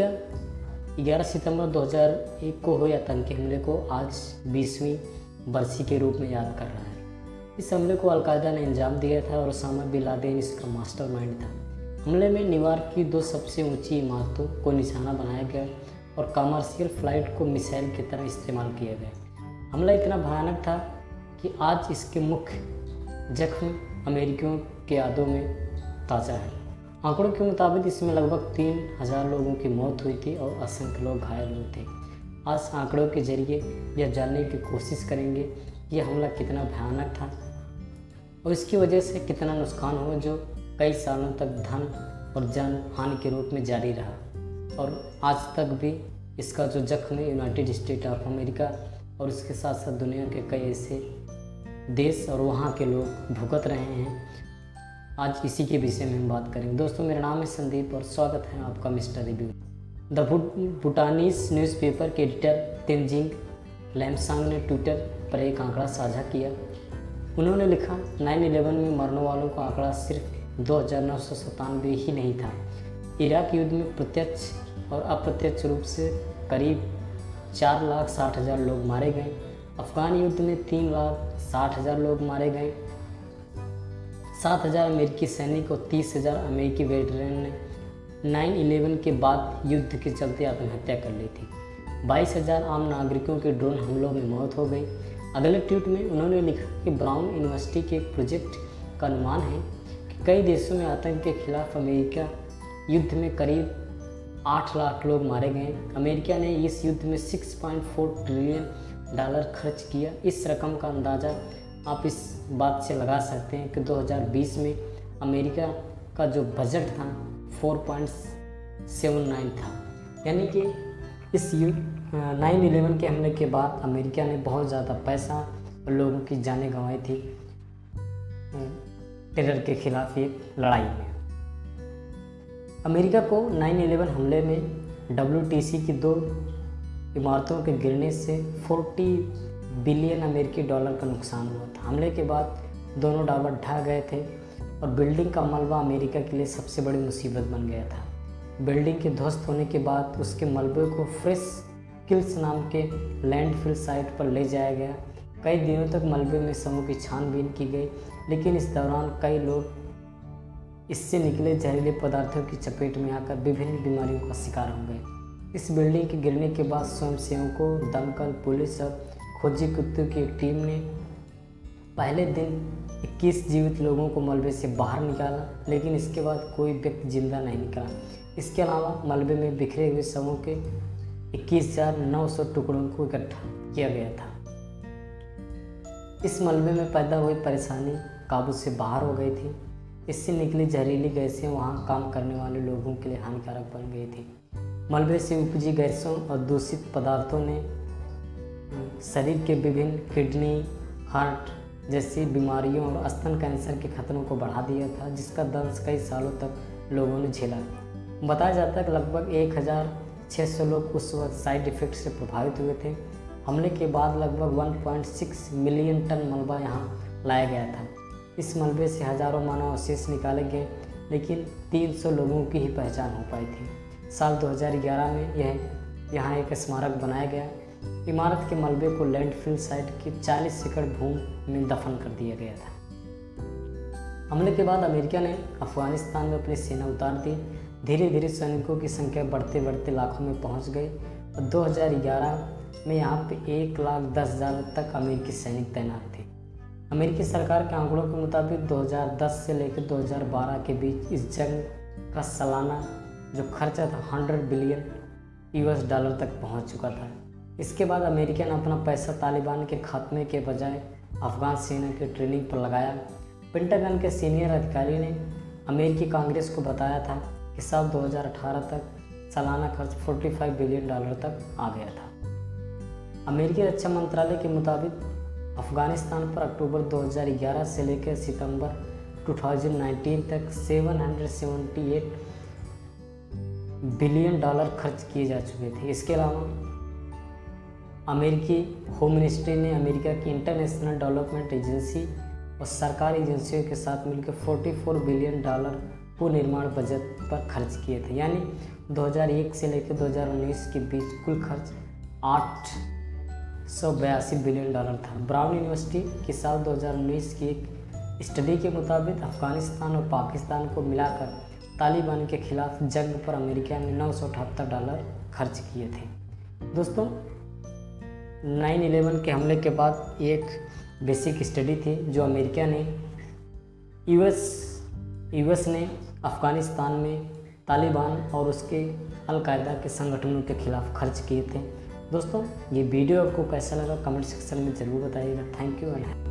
America 11 सितंबर 2001 को हुए आतंकी हमले को आज 20वीं बरसी के रूप में याद कर रहा है। इस हमले को अलकायदा ने अंजाम दिया था और ओसामा बिन लादेन इसका मास्टरमाइंड था। हमले में न्यूयॉर्क की दो सबसे ऊँची इमारतों को निशाना बनाया गया और कमर्शियल फ़्लाइट को मिसाइल की तरह इस्तेमाल किया गया। हमला इतना भयानक था कि आज इसके मुख्य जख्म अमेरिकियों के यादों में ताज़ा है। आंकड़ों के मुताबिक इसमें लगभग तीन हज़ार लोगों की मौत हुई थी और असंख्य लोग घायल हुए थे। आज आंकड़ों के ज़रिए यह जानने की कोशिश करेंगे कि यह हमला कितना भयानक था और इसकी वजह से कितना नुकसान हुआ जो कई सालों तक धन और जान हानि के रूप में जारी रहा। और आज तक भी इसका जो जख्म है यूनाइटेड स्टेट ऑफ़ अमेरिका और इसके साथ साथ दुनिया के कई ऐसे देश और वहाँ के लोग भुगत रहे हैं आज इसी के विषय में हम बात करेंगे। दोस्तों, मेरा नाम है संदीप और स्वागत है आपका mister review. The Bhutanese newspaper के एडिटर तेंजिंग लैमसांग ने ट्विटर पर एक आंकड़ा साझा किया। उन्होंने लिखा 9/11 में मरने वालों का आंकड़ा सिर्फ़ दो हज़ार नौ सौ सतानवे ही नहीं था। इराक युद्ध में प्रत्यक्ष और अप्रत्यक्ष रूप से करीब चार लाख साठ हज़ार लोग मारे गए। अफगान युद्ध में तीन लाख साठ हज़ार लोग मारे गए। सात हज़ार अमेरिकी सैनिक और तीस हज़ार अमेरिकी वेटरन ने नाइन इलेवन के बाद युद्ध के चलते आत्महत्या कर ली थी। बाईस हज़ार आम नागरिकों के ड्रोन हमलों में मौत हो गई। अगले ट्वीट में उन्होंने लिखा कि ब्राउन यूनिवर्सिटी के एक प्रोजेक्ट का अनुमान है कि कई देशों में आतंक के खिलाफ अमेरिका युद्ध में करीब आठ लाख लोग मारे गए अमेरिका ने इस युद्ध में 6.4 ट्रिलियन डॉलर खर्च किया। इस रकम का अंदाज़ा आप इस बात से लगा सकते हैं कि 2020 में अमेरिका का जो बजट था 4.79 था। यानी कि इस यू नाइन इलेवन के हमले के बाद अमेरिका ने बहुत ज़्यादा पैसा और लोगों की जानें गंवाई थी टेरर के खिलाफ एक लड़ाई में। अमेरिका को 9/11 हमले में डब्ल्यूटीसी की दो इमारतों के गिरने से 40 बिलियन अमेरिकी डॉलर का नुकसान हुआ था। हमले के बाद दोनों टावर ढा गए थे और बिल्डिंग का मलबा अमेरिका के लिए सबसे बड़ी मुसीबत बन गया था। बिल्डिंग के ध्वस्त होने के बाद उसके मलबे को फ्रेश किल्स नाम के लैंडफिल साइट पर ले जाया गया। कई दिनों तक मलबे में समूह की छानबीन की गई, लेकिन इस दौरान कई लोग इससे निकले जहरीले पदार्थों की चपेट में आकर विभिन्न बीमारियों का शिकार हो गए। इस बिल्डिंग के गिरने के बाद स्वयंसेवकों, दमकल, पुलिस और खोजी कुत्तों की एक टीम ने पहले दिन 21 जीवित लोगों को मलबे से बाहर निकाला, लेकिन इसके बाद कोई व्यक्ति ज़िंदा नहीं निकला। इसके अलावा मलबे में बिखरे हुए शवों के इक्कीस हज़ार नौ सौ टुकड़ों को इकट्ठा किया गया था। इस मलबे में पैदा हुई परेशानी काबू से बाहर हो गई थी। इससे निकली जहरीली गैसें वहाँ काम करने वाले लोगों के लिए हानिकारक बन गई थी। मलबे से उपजी गैसों और दूषित पदार्थों ने शरीर के विभिन्न किडनी, हार्ट जैसी बीमारियों और स्तन कैंसर के खतरों को बढ़ा दिया था, जिसका दंश कई सालों तक लोगों ने झेला। बताया जाता है कि लगभग एक हज़ार 600 लोग उस वक्त साइड इफ़ेक्ट से प्रभावित हुए थे। हमले के बाद लगभग 1.6 मिलियन टन मलबा यहाँ लाया गया था। इस मलबे से हज़ारों मानव अवशेष निकाले गए, लेकिन 300 लोगों की ही पहचान हो पाई थी। साल 2011 में यह यहाँ एक स्मारक बनाया गया। इमारत के मलबे को लैंडफिल साइट की 40 एकड़ भूमि में दफन कर दिया गया था। हमले के बाद अमेरिका ने अफ़गानिस्तान में अपनी सेना उतार दी। धीरे धीरे सैनिकों की संख्या बढ़ते बढ़ते लाखों में पहुँच गई और 2011 में यहाँ पे एक लाख दस हज़ार तक अमेरिकी सैनिक तैनात थे। अमेरिकी सरकार के आंकड़ों के मुताबिक 2010 से लेकर 2012 के बीच इस जंग का सालाना जो खर्चा था 100 बिलियन यूएस डॉलर तक पहुँच चुका था। इसके बाद अमेरिका ने अपना पैसा तालिबान के खात्मे के बजाय अफगान सेना की ट्रेनिंग पर लगाया। पेंटागन के सीनियर अधिकारी ने अमेरिकी कांग्रेस को बताया था कि साल 2018 तक सालाना खर्च 45 बिलियन डॉलर तक आ गया था। अमेरिकी रक्षा मंत्रालय के मुताबिक अफ़गानिस्तान पर अक्टूबर 2011 से लेकर सितंबर 2019 तक 778 बिलियन डॉलर खर्च किए जा चुके थे। इसके अलावा अमेरिकी होम मिनिस्ट्री ने अमेरिका की इंटरनेशनल डेवलपमेंट एजेंसी और सरकारी एजेंसियों के साथ मिलकर 44 बिलियन डॉलर पुनर्निर्माण बजट पर खर्च किए थे। यानी 2001 से लेकर 2019 के बीच कुल खर्च आठ सौ बयासी बिलियन डॉलर था। ब्राउन यूनिवर्सिटी के साल 2019 की एक स्टडी के मुताबिक अफ़गानिस्तान और पाकिस्तान को मिलाकर तालिबान के खिलाफ जंग पर अमेरिका ने नौ सौ अठहत्तर डॉलर खर्च किए थे। दोस्तों 9/11 के हमले के बाद एक बेसिक स्टडी थी जो अमेरिका ने यूएस यूएस ने, अफ़गानिस्तान में तालिबान और उसके अलकायदा के संगठनों के खिलाफ खर्च किए थे। दोस्तों, ये वीडियो आपको कैसा लगा कमेंट सेक्शन में ज़रूर बताइएगा। Thank you and